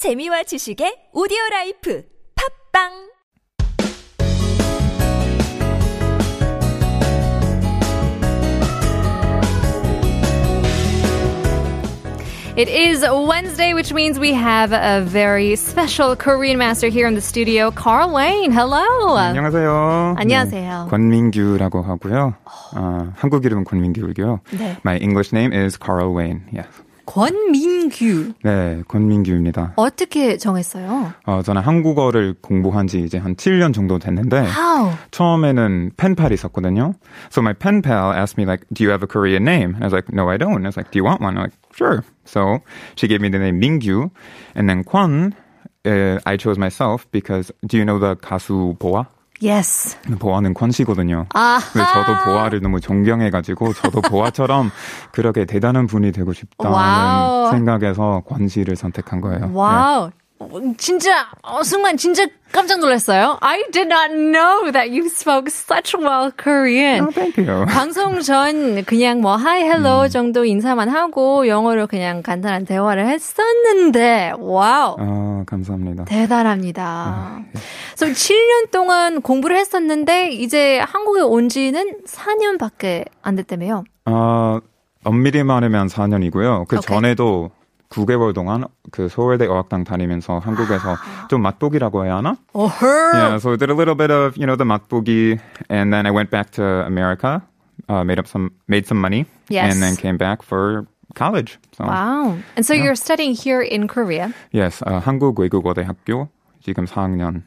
재미와 지식의 오디오 라이프 팝빵 It is Wednesday, which means we have a very special Korean master here in the studio, Carl Wayne. Hello. 안녕하세요. 안녕하세요. 네, 권민규라고 하고요. 어, 한국 이름은 권민규이고요. 네. My English name is Carl Wayne. Yes. 권민규. 네, 권민규입니다. 어떻게 정했어요? 어, 저는 한국어를 공부한 지 이제 한 7년 정도 됐는데 How? 처음에는 펜팔이 있었거든요. So my pen pal asked me like, "Do you have a Korean name?" And I was like, "No, I don't." And I was like, "Do you want one?" I'm like, "Sure." So she gave me the name Mingyu, and then Kwon. Uh, I chose myself because do you know the 가수 보아? Yes. 보아는 권 씨거든요. 아. 저도 보아를 너무 존경해가지고 저도 보아처럼 그렇게 대단한 분이 되고 싶다는 와우. 생각에서 권 씨를 선택한 거예요. 와우. 진짜 어, 순간 진짜 깜짝 놀랐어요. I did not know that you spoke such well Korean. 네. Oh, thank you. 방송 전 그냥 뭐 hi, hello 정도 인사만 하고 영어로 그냥 간단한 대화를 했었는데 와우. 어, 감사합니다. 대단합니다. 그래서 7년 동안 공부를 했었는데 이제 한국에 온 지는 4년밖에 안 됐다며요. 어, 엄밀히 말하면 4년이고요. 그. 전에도 9개월 동안 그 서울대 어학당 다니면서 한국에서 좀 맛보기라고 해야 하나? 어허. Yeah, so I did a little bit of, you know, the 맛보기 and then I went back to America, uh, made up some, made some money Yes. and then came back for college. So, Wow. And so you're studying here in Korea. yes, uh, 한국 외국어대학교 지금 4학년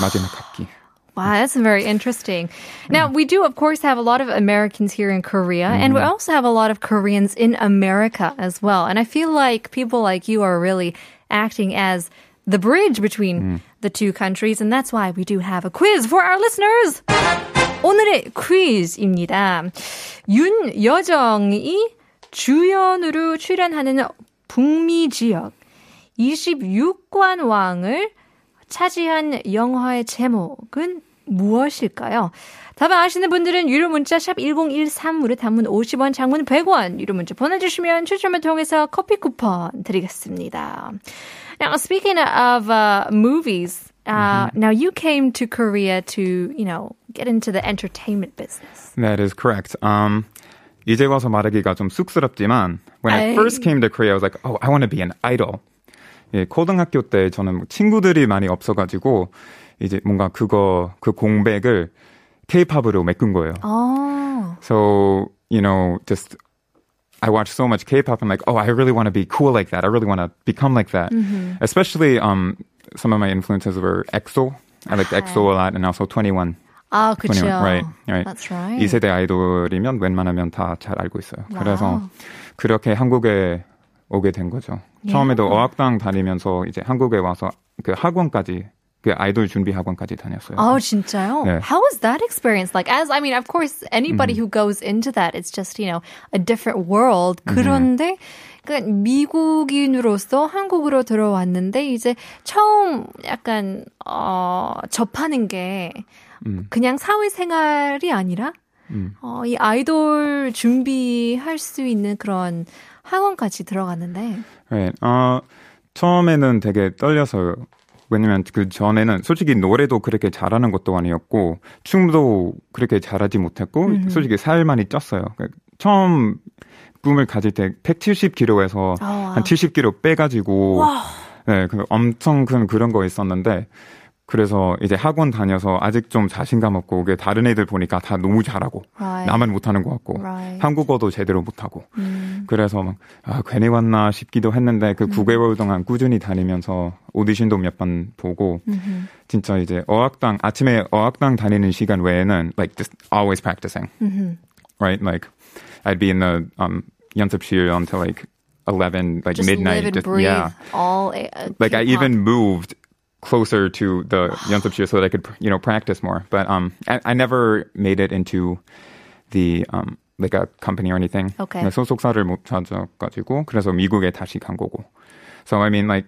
마지막 학기. Wow, that's very interesting. Now, we do, of course, have a lot of Americans here in Korea, and we also have a lot of Koreans in America as well. And I feel like people like you are really acting as the bridge between the two countries, and that's why we do have a quiz for our listeners. 오늘의 퀴즈입니다. 윤여정이 주연으로 출연하는 북미 지역 26관 왕을 차지한 영화의 제목은 무엇일까요? 답을 아시는 분들은 유료 문자 샵 1013으로 단문 50원, 장문 100원 유료 문자 보내주시면 추첨을 통해서 커피 쿠폰 드리겠습니다. Now, speaking of uh, movies, uh, now you came to Korea to, you know, get into the entertainment business. That is correct. Um, 이제 와서 말하기가 좀 쑥스럽지만 when I 아이. first came to Korea, I was like, oh, I want to be an idol. 예, 고등학교 때 저는 뭐 친구들이 많이 없어가지고 이제 뭔가 그거 그 공백을 K-팝으로 메꾼 거예요. Oh, So you know, just I watched so much K-pop. I'm like, oh, I really want to be cool like that. I really want to become like that. Especially um, some of my influences were EXO. I liked EXO a lot, and also 21. 아. 21, right, right. That's right. 이 세대 아이돌이면 웬만하면 다 잘 알고 있어요. 그래서 그렇게 한국에 오게 된 거죠. 처음에도 어학당 다니면서 이제 한국에 와서 그 학원까지 그 아이돌 준비 학원까지 다녔어요. Oh, 진짜요? 네. How was that experience like? As I mean, of course, anybody who goes into that, it's just you know a different world. 그런데 그 미국인으로서 한국으로 들어왔는데 이제 처음 약간 어 접하는 게 그냥 사회생활이 아니라 어, 이 아이돌 준비할 수 있는 그런 학원까지 들어갔는데. Right. 어, 처음에는 되게 떨려서요. 왜냐면 그 전에는 솔직히 노래도 그렇게 잘하는 것도 아니었고 춤도 그렇게 잘하지 못했고 솔직히 살 많이 쪘어요. 그 처음 꿈을 가질 때 170kg에서 아, 와. 한 70kg 빼가지고 네, 그 엄청 큰 그런 거 있었는데 그래서 이제 학원 다녀서 아직 좀 자신감 없고 그게 다른 애들 보니까 다 너무 잘하고 Right. 나만 못하는 것 같고 Right. 한국어도 제대로 못하고 그래서 막 아, 괜히 왔나 싶기도 했는데 그 9개월 동안 꾸준히 다니면서 오디션도 몇 번 보고 진짜 이제 어학당 아침에 어학당 다니는 시간 외에는 like just always practicing right like I'd be in the um 연습실 until like 11 like Just midnight just breathe yeah all. Uh, like I even moved closer to the 연습실 so that I could you know practice more. But um, I, I never made it into the um like a company or anything. Okay. 네, 소속사를 못 찾아가지고 그래서 미국에 다시 간 거고. So I mean like.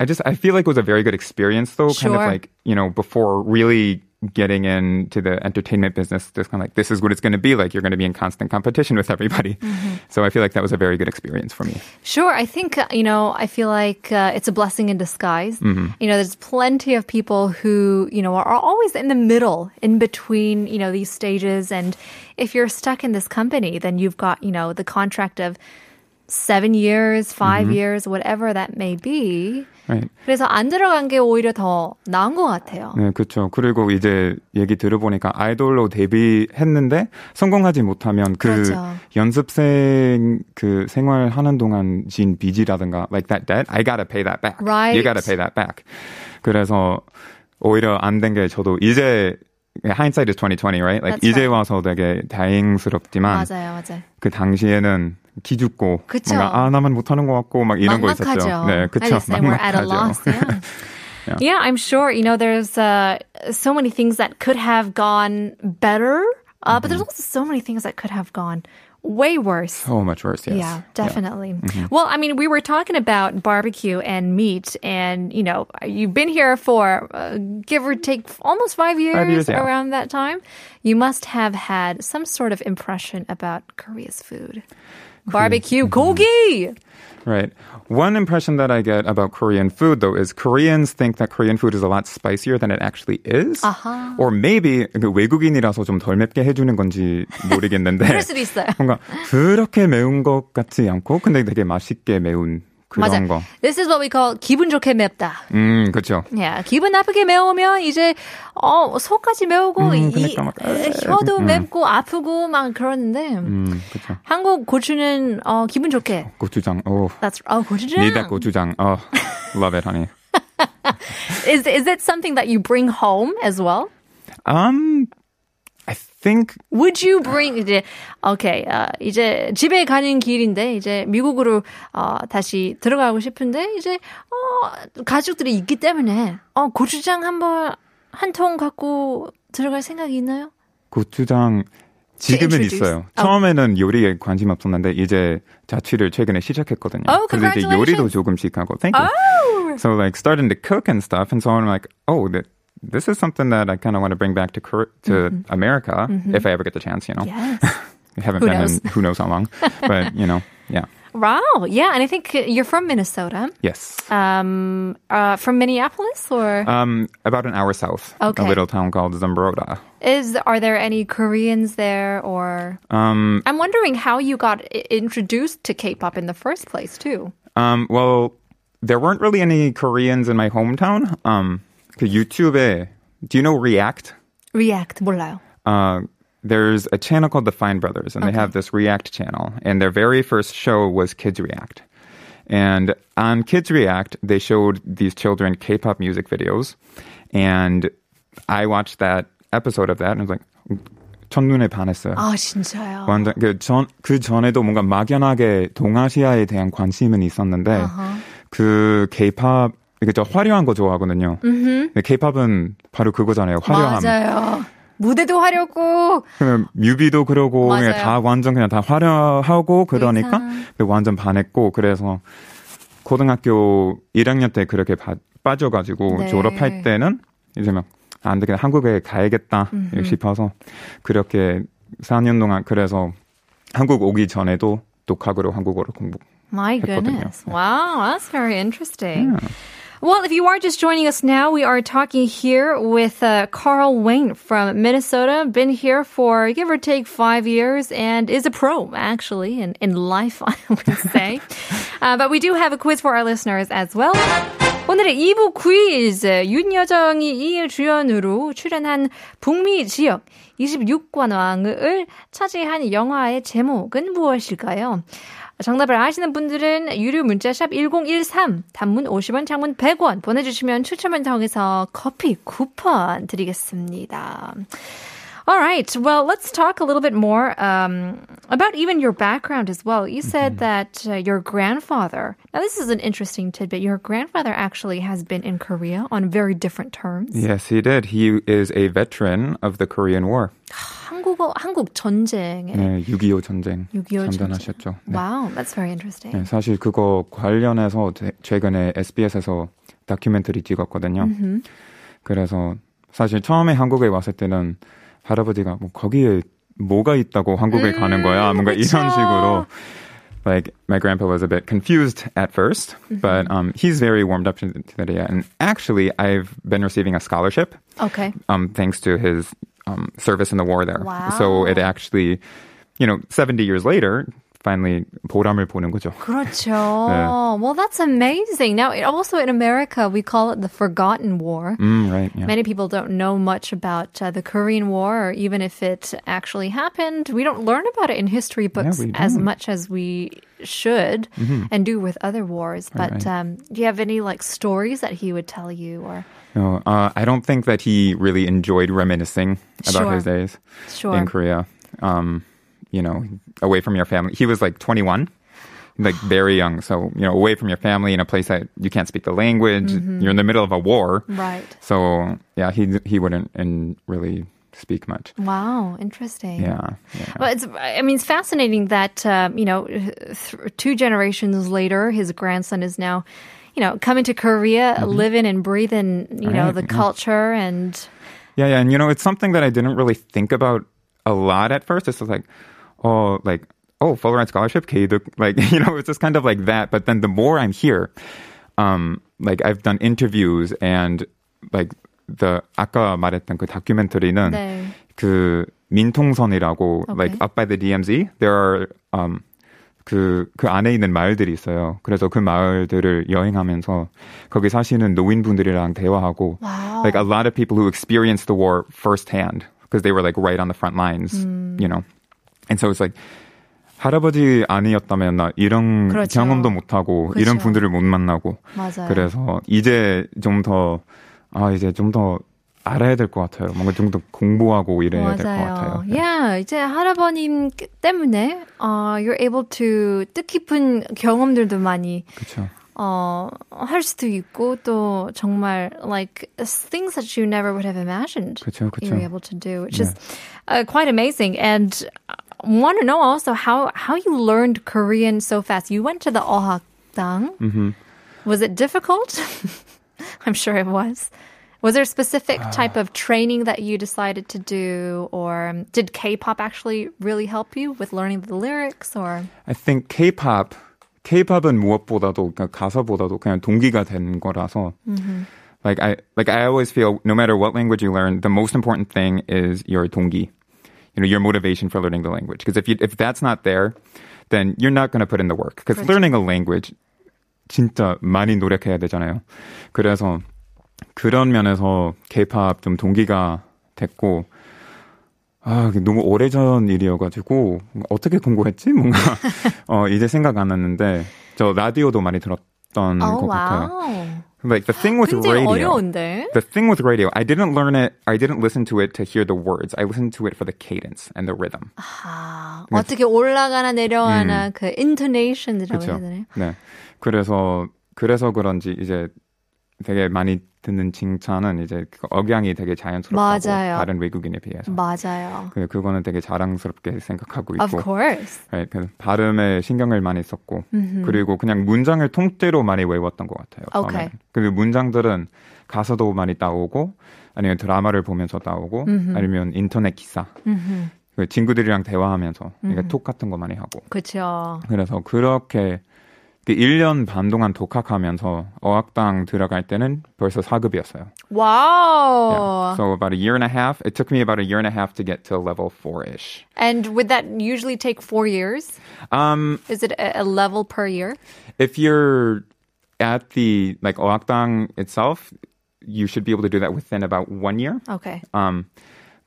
I just I feel like it was a very good experience though, kind Sure. of like you know before really getting into the entertainment business, just kind of like, this is what it's going to be like. You're going to be in constant competition with everybody. Mm-hmm. So I feel like that was a very good experience for me. Sure. I think, uh, you know, I feel like uh, it's a blessing in disguise. Mm-hmm. You know, there's plenty of people who, you know, are always in the middle, in between, you know, these stages. And if you're stuck in this company, then you've got, you know, the contract of seven years, 5 mm-hmm. years, whatever that may be. Right. 그래서 안 들어간 게 오히려 더 나은 것 같아요. 네, 그렇죠. 그리고 이제 얘기 들어보니까 아이돌로 데뷔했는데 성공하지 못하면 그 그렇죠. 연습생 그 생활하는 동안 진 빚이라든가 like that debt, I gotta pay that back. Right. You gotta pay that back. 그래서 오히려 안 된 게 저도 이제 hindsight is 2020, right? Like That's 이제 right. 와서 되게 다행스럽지만 맞아요, 맞아요. 그 당시에는 기죽고 그쵸. 뭔가 아 나만 못하는 것 같고 막 이런 거 막막하죠. 있었죠. 네, 그렇죠. We're at a loss. Yeah. Yeah. yeah, I'm sure. You know, there's uh, so many things that could have gone better, uh, but there's Mm-hmm. also so many things that could have gone way worse. So much worse, yes. Yeah, definitely. Well, I mean, we were talking about barbecue and meat, and you know, you've been here for uh, give or take almost five years, five years, yeah. around that time. You must have had some sort of impression about Korea's food. Barbecue gogi. Right. One impression that I get about Korean food, though, is Koreans think that Korean food is a lot spicier than it actually is. 아하. Or maybe 그 외국인이라서 좀 덜 맵게 해주는 건지 모르겠는데. 그럴 수도 있어요. 뭔가 그렇게 매운 것 같지 않고, 근데 되게 맛있게 매운 그런 맞아. 거. This is what we call 기분 좋게 맵다. 음, 그렇죠. Yeah, 기분 나쁘게 매우면 이제 어 속까지 매우고 음, 이 그러니까 막, 혀도 음. 맵고 아프고 막 그러는데 음, 그렇죠. 한국 고추는 어 기분 좋게. 고추장. 오. That's 어 고추장. That 고추장. Oh, love it, honey. Is is it something that you bring home as well? Um, think Would you bring 이제 오케이 어, 이제 집에 가는 길인데 이제 미국으로 어, 다시 들어가고 싶은데 이제 어, 가족들이 있기 때문에 어, 고추장 한번 한 통 갖고 들어갈 생각이 있나요? 고추장 지금은. 있어요. Oh. 처음에는 요리에 관심 없었는데 이제 자취를 최근에 시작했거든요. Oh, 그래서 이제. 요리도 조금씩 하고. Thank you. Oh. So like starting to cook and stuff, and so I'm like, oh, th- this is something that I kind of want to bring back to to America if I ever get the chance. You know, Yes. I haven't Who been knows? in who knows how long, but you know, yeah, Wow. Yeah, and I think uh, you're from Minnesota. yes. Um, uh, from Minneapolis, or Um, about an hour south, Okay. a little town called Zumbrota. is are there any Koreans there, or Um, I'm wondering how you got introduced to K-pop in the first place, too. Um, well, there weren't really any Koreans in my hometown. Um, 그 YouTube에 do you know React? React 몰라요. Uh, there's a channel called the Fine Brothers, and they have this React channel. And their very first show was Kids React. And on Kids React, they showed these children K-pop music videos, and I watched that episode of that, and I was like, 첫눈에 반했어요. 아 진짜요. 완전 그전 그 전에도 뭔가 막연하게 동아시아에 대한 관심은 있었는데 그 K-팝 이게 저 화려한 거 좋아하거든요. 근데 K-팝은 바로 그거잖아요. 화려함. 맞아요. 무대도 화려고 그냥 뮤비도 그러고 그냥 맞아요. 다 완전 그냥 다 화려하고 그러니까 의상. 완전 반했고 그래서 고등학교 1학년 때 그렇게 바- 빠져가지고 네. 졸업할 때는 이제 막 안 되겠다 한국에 가야겠다 싶어서 그렇게 4년 동안 그래서 한국 오기 전에도 독학으로 한국어를 공부. My 했거든요. goodness. Wow, that's very interesting. Well, if you are just joining us now, we are talking here with uh, Carl Wayne from Minnesota. Been here for give or take five years and is a pro, actually, in, in life, I would say. uh, but we do have a quiz for our listeners as well. 오늘의 2부 퀴즈 윤여정이 이 주연으로 출연한 북미 지역 26관 왕을 차지한 영화의 제목은 무엇일까요? 정답을 아시는 분들은 유료 문자샵 1013 단문 50원 장문 100원 보내주시면 추첨을 통해서 커피 쿠폰 드리겠습니다. All right. Well, let's talk a little bit more um, about even your background as well. You said that uh, your grandfather. Now, this is an interesting tidbit. Your grandfather actually has been in Korea on very different terms. Yes, he did. He is a veteran of the Korean War. 한국어 한국 전쟁에 네, 6.25 전쟁 6.25 참전하셨죠. 네. Wow, that's very interesting. 네, 사실 그거 관련해서 제- 최근에 SBS에서 다큐멘터리 찍었거든요. 그래서 사실 처음에 한국에 왔을 때는 할아버지가 뭐 거기에 뭐가 있다고 한국에 음, 가는 거야 뭔가 그쵸. 이런 식으로 like my grandpa was a bit confused at 1st Mm-hmm. but um, he's very warmed up to, to the idea. And actually, I've been receiving a scholarship Okay. um, thanks to his um, service in the war there. Wow. So it actually, you know, 70 years later, finally 보람을 보는 거죠. 그렇죠. 네. Well, that's amazing. Now, it, also in America, we call it the Forgotten War. Mm, right. Yeah. Many people don't know much about uh, the Korean War, or even if it actually happened. We don't learn about it in history books we as don't. much as we should and do with other wars. But Mm-hmm. right. um, do you have any like stories that he would tell you, or No, uh, I don't think that he really enjoyed reminiscing about Sure. his days sure? in Korea. Um, you know, away from your family. He was like 21, like very young. So, you know, away from your family in a place that you can't speak the language. Mm-hmm. You're in the middle of a war. Right. So, yeah, he he wouldn't and really speak much. Wow, interesting. Yeah. yeah. Well, it's, I mean, it's fascinating that, um, you know, th- two generations later, his grandson is now, you know, coming to Korea, living and breathing, you know, Mm-hmm. The yeah. culture and, Yeah, yeah, and you know, it's something that I didn't really think about a lot at first. It's just like, oh, like, oh, Fulbright scholarship, K-득, like, you know, it's just kind of like that. But then the more I'm here, um, like I've done interviews and like the 아까 말했던 그 다큐멘터리는 네. 그 민통선이라고 Okay. like up by the DMZ there are um 그, 그 안에 있는 마을들이 있어요. 그래서 그 마을들을 여행하면서 거기 사시는 노인분들이랑 대화하고 Wow. like a lot of people who experienced the war firsthand because they were like right on the front lines, Mm. you know. And so it's like 할아버지 아니었다면 나 이런 그렇죠. 경험도 못 하고 그렇죠. 이런 분들을 못 만나고 맞아요. 그래서 이제 좀 더 아 이제 좀더 알아야 될 것 같아요. 뭔가 좀 더 공부하고 이래야 될 것 같아요. 네. Yeah, 이제 할아버님 때문에 uh, you're able to 뜻깊은 경험들도 많이 그렇죠. 어, 할 수도 있고 또 정말 like things that you never would have imagined 그렇죠, you were 그렇죠. able to do, which is uh, quite amazing. And want to know also how how you learned Korean so fast. You went to the 어학당. Mm-hmm. Was it difficult? I'm sure it was. Was there a specific Ah. type of training that you decided to do, or um, did K-pop actually really help you with learning the lyrics? Or I think K-pop, K-pop은 무엇보다도 그러니까 가사보다도 그냥 동기가 된 거라서. Like I, like I always feel, no matter what language you learn, the most important thing is your 동기. You know, your motivation for learning the language. Because if you, if that's not there, then you're not going to put in the work. Because 그렇죠. learning a language 진짜 많이 노력해야 되잖아요. 그래서 그런 면에서 K-pop 좀 동기가 됐고. 아, 너무 오래전 일이어가지고, 어떻게 공부했지? 뭔가, 어, 이제 생각 안 났는데, 저 라디오도 많이 들었던 oh 것 같아요. wow, Like, the thing with 굉장히 radio, 어려운데. the thing with radio, I didn't learn it, I didn't listen to it to hear the words. I listened to it for the cadence and the rhythm. 아, 어떻게 올라가나 내려가나 그 intonation이라고 해야 그렇죠. 되나요? 네. 그래서, 그래서 그런지 이제 되게 많이 듣는 칭찬은 이제 그 억양이 되게 자연스럽다고 맞아요. 다른 외국인에 비해서. 맞아요. 그 그거는 되게 자랑스럽게 생각하고 Of 있고. course. 네, 그 발음에 신경을 많이 썼고 그리고 그냥 문장을 통째로 많이 외웠던 것 같아요. 처음에는. 그리고 문장들은 가사도 많이 따오고 아니면 드라마를 보면서 따오고 아니면 인터넷 기사 그 친구들이랑 대화하면서 그러니까 톡 같은 거 많이 하고 그렇죠. 그래서 그렇게 그 1년 반 동안 독학하면서 어학당 들어갈 때는 벌써 4급이었어요. Wow. Yeah. So about a year and a half. It took me about a year and a half to get to level 4-ish. And would that usually take four years? Um, Is it a, a level per year? if you're at the like 어학당 itself, you should be able to do that within about one year. Okay. Um,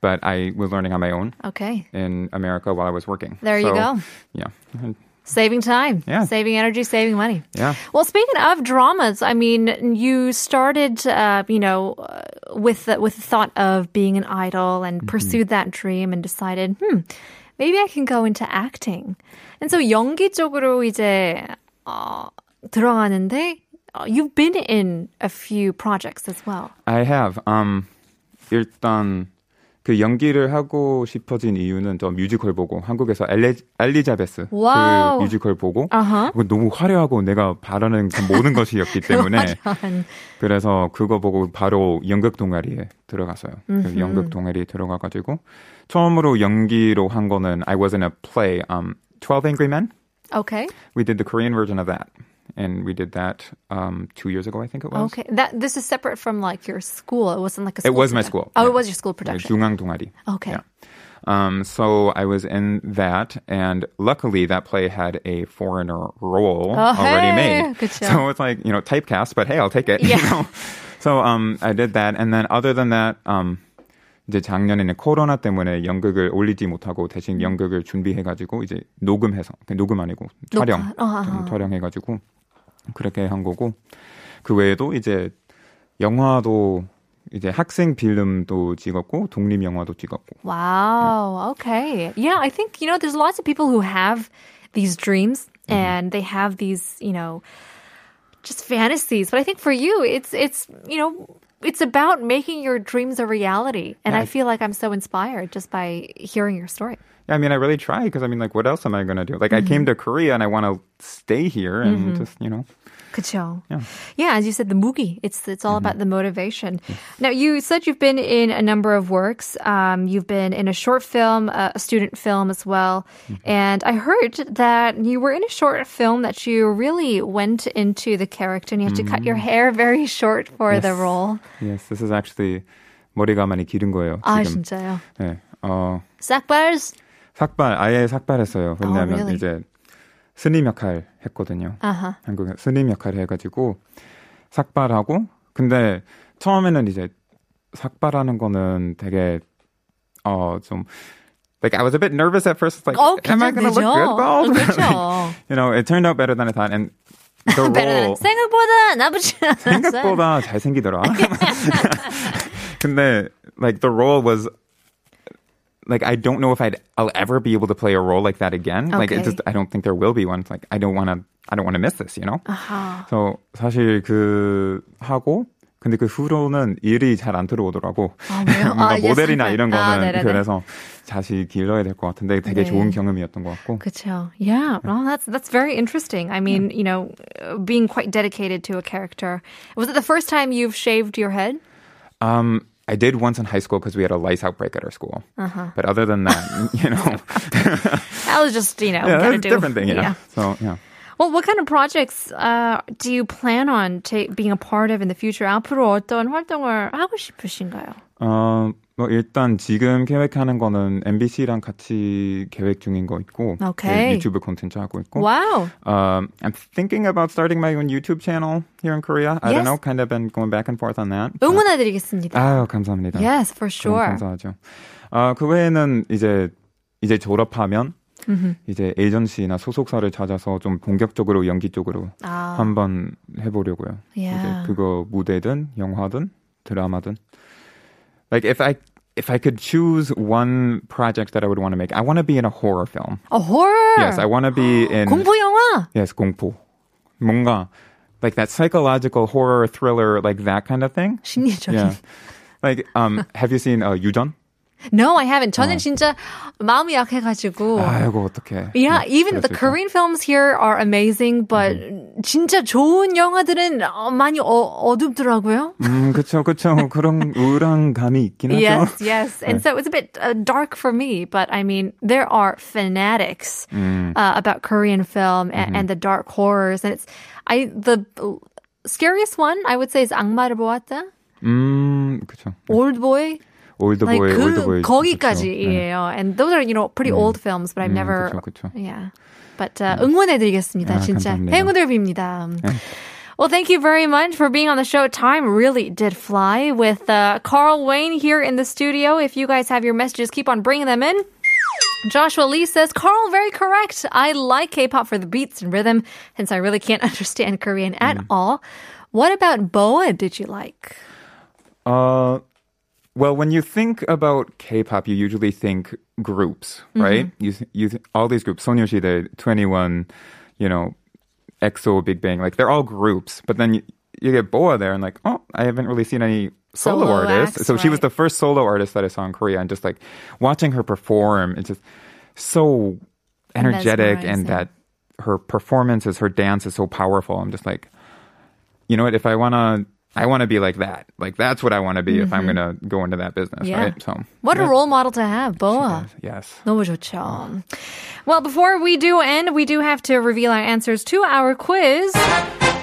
but I was learning on my own Okay. in America while I was working. There you So, go. Yeah, Saving time. Yeah. Saving energy, saving money. yeah. Well, speaking of dramas, I mean, you started, uh, you know, uh, with the, with the thought of being an idol and Mm-hmm. pursued that dream and decided, hmm, maybe I can go into acting. And so 연기 쪽으로 이제 어, 들어가는데 uh, you've been in a few projects as well. I have. Um, 일단 그 연기를 하고 싶어진 이유는 저 뮤지컬 보고 한국에서 엘리, 엘리자베스 와우. 그 뮤지컬 보고 아하. 너무 화려하고 내가 바라는 그 모든 것이었기 때문에. 그래서 그거 보고 바로 연극 동아리에 들어갔어요. 그 연극 동아리에 들어가가지고 처음으로 연기로 한 거는 I was in a play, um, 12 Angry Men. Okay. We did the Korean version of that. And we did that um, two years ago, I think it was. Okay. That this is separate from like your school. It wasn't like a It school was my production. school. Oh, yeah. it was your school Yeah, production. 중앙 동아리. Okay. Yeah. Um, so I was in that, and luckily that play had a foreigner role already hey, made. 그쵸. So it's like you know typecast, but hey, I'll take it. Yeah. You know? So um, I did that, and then other than that, um, 이제 작년에는 코로나 때문에 연극을 올리지 못하고 대신 연극을 준비해가지고 이제 녹음해서 그러니까 녹음 아니고 촬영 어, 아하. 좀 촬영해가지고 그렇게 한 거고 그 외에도 이제 영화도 이제 학생 필름도 찍었고 독립 영화도 찍었고 Wow. Okay. Yeah, I think, you know, there's lots of people who have these dreams Mm-hmm. and they have these, you know, just fantasies. But I think for you, it's, it's, you know, it's about making your dreams a reality. And Yeah, I I- feel like I'm so inspired just by hearing your story. Yeah, I mean, I really try because I mean, like, what else am I gonna do? Like, I came mm-hmm. to Korea and I want to stay here and mm-hmm. just, you know, 그쵸. Yeah. Yeah, as you said, the mugi. It's it's all about the motivation. Now, you said you've been in a number of works. Um, you've been in a short film, uh, a student film as well, and I heard that you were in a short film that you really went into the character and you had to cut your hair very short for the Yes. role. yes, this is actually 머리가 많이 기른 거예요. 아 지금. 진짜요? 네, 어, 싹발스. 삭발 아예 삭발했어요. 왜냐하면 Oh, really? 이제 스님 역할 했거든요. 아하. 한국에 스님 역할을 해가지고 삭발하고 근데 처음에는 이제 삭발하는 거는 되게 어좀 like I was a bit nervous at first. Like, 어, am I gonna look good bald? 그렇죠. you know, it turned out better than I thought, and the role 생각보다 나쁘지 않았어요. 생각보다 잘 생기더라. 근데 like the role was like I don't know if I'd I'll ever be able to play a role like that again. Like Okay. it just I don't think there will be one. It's like I don't want to I don't want to miss this, you know. 아하. So 사실 그 하고 근데 그 후로는 일이 잘 안 들어오더라고. 아, 왜요? 뭔가 아, yes. 모델이나 이런 아, 거는 네네네. 그래서 다시 길러야 될 것 같은데 되게 네. 좋은 경험이었던 것 같고. 그쵸. Yeah. Well, that's that's very interesting. I mean, you know, uh, being quite dedicated to a character. Was it the first time you've shaved your head? Um, I did once in high school because we had a lice outbreak at our school. Uh-huh. But other than that, you know, That was just, you know, yeah, gotta that's do. a different thing. Yeah. So yeah. Well, what kind of projects uh, do you plan on ta- being a part of in the future? 앞으로 어떤 활동을 하고 싶으신가요? 어, 뭐 일단 지금 계획하는 거는 MBC랑 같이 계획 중인 거 있고 오케이. 네, 유튜브 콘텐츠 하고 있고. Wow. Um, I'm thinking about starting my own YouTube channel here in Korea. I Yes. don't know, kind of been going back and forth on that. 응원해드리겠습니다. 아유, 감사합니다. Yes, for sure. 감사하죠. 아, 그 외에는 이제 이제 졸업하면 이제 에이전시나 소속사를 찾아서 좀 본격적으로 연기 쪽으로 아. 한번 해보려고요. Yeah. 이제 그거 무대든 영화든 드라마든. Like if I if I could choose one project that I would want to make, I want to be in a horror film. A horror. Yes, I want to be in 공포 영화. Yes, 공포. 뭔가 like that psychological horror thriller like that kind of thing. 심리적인. Yeah. Like um have you seen uh, 유전? No, I haven't. 저는 진짜 마음이 약해가지고. 아이고 어떡해. Yeah, 네, even the 그랬을 때. Korean films here are amazing, but 진짜 좋은 영화들은 어, 많이 어, 어둡더라고요. 음, 그쵸, 그쵸. 그런 우울한 감이 있긴 하죠. Yes, yes. And so it's a bit uh, dark for me, but I mean, there are fanatics Mm. uh, about Korean film and, Mm-hmm. and the dark horrors. And it's, I, the scariest one I would say is 악마를 보았다. 음, 그쵸. Old Boy. 올드보이, like 올드보이. 그 거기까지예요. And those are, you know, pretty old films, but I've 음, never 그쵸, 그쵸. Yeah. But uh, 응원해드리겠습니다. 아, 진짜 감사합니다. 행운을 빕니다. Well, thank you very much for being on the show. Time really did fly with uh, Carl Wayne here in the studio. If you guys have your messages, keep on bringing them in. Joshua Lee says, Carl, very correct. I like K-pop for the beats and rhythm, since I really can't understand Korean at all. What about Boa did you like? Uh, well, when you think about K-pop, you usually think groups, mm-hmm. right? Mm-hmm. You you all these groups, 소녀시대, 2NE1, you know, EXO, Big Bang, like they're all groups. But then you, you get Boa there and like, "Oh, I haven't really seen any solo, solo. Acts, so right. she was the first solo artist that I saw in Korea and just like watching her perform, it's just so energetic and, and that her performances, her dance is so powerful. I'm just like, you know what? If I want to I want to be like that. Like that's what I want to be if I'm gonna go into that business, Mm-hmm. Yeah. right? So What a role model to have, Boa. yes. 너무 좋죠. Well, before we do end, we do have to reveal our answers to our quiz.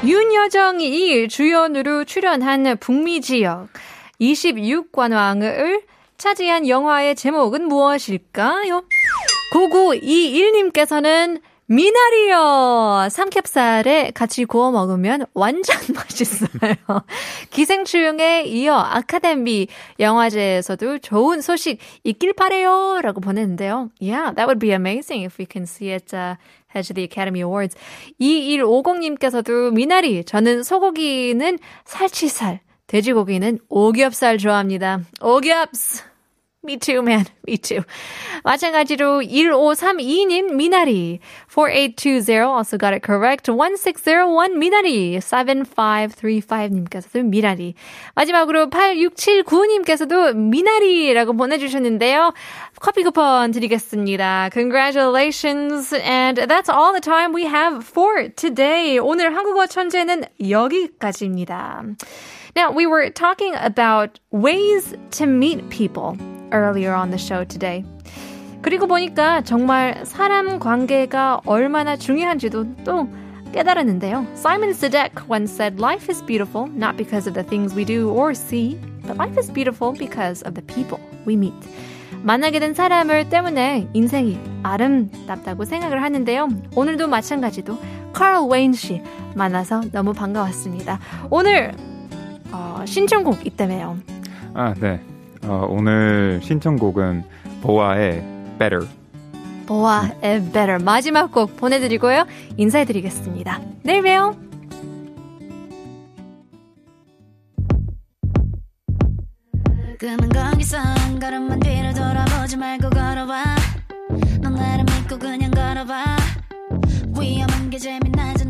윤여정이 주연으로 출연한 북미 지역 26관왕을 차지한 영화의 제목은 무엇일까요? 9921님께서는 미나리요! 삼겹살에 같이 구워 먹으면 완전 맛있어요. 기생충에 이어 아카데미 영화제에서도 좋은 소식 있길 바래요. 라고 보냈는데요. Yeah, that would be amazing if we can see it uh, to the Academy Awards. 2150님께서도 미나리, 저는 소고기는 살치살, 돼지고기는 오겹살 좋아합니다. 오겹스! Me too, man. Me too. 마찬가지로 1532님 미나리 4820 also got it correct. 1601 미나리 7535님께서도 미나리 마지막으로 8679님께서도 미나리라고 보내주셨는데요. 커피 쿠폰 드리겠습니다. Congratulations. And that's all the time we have for today. 오늘 한국어 천재는 여기까지입니다. Now, we were talking about ways to meet people Earlier on the show today. 그리고 보니까 정말 사람 관계가 얼마나 중요한지도 또 깨달았는데요. Simon Sinek once said, Life is beautiful not because of the things we do or see, but life is beautiful because of the people we meet. 만나게 된 사람을 때문에 인생이 아름답다고 생각을 하는데요. 오늘도 마찬가지도 카럴 웨인 씨 만나서 너무 반가웠습니다. 오늘 어, 신청곡 있다며요. 아, 네. 어, 오늘 신청곡은 보아의 Better. 보아 에 better 마지막 곡 보내드리고요. 인사해드리겠습니다. 내일 봬요. 그만 거기서 한 걸음만 뒤를 돌아보지 말고 걸어봐 넌 나를 믿고 그냥 걸어봐 위험한 게 재미나잖아 Can't no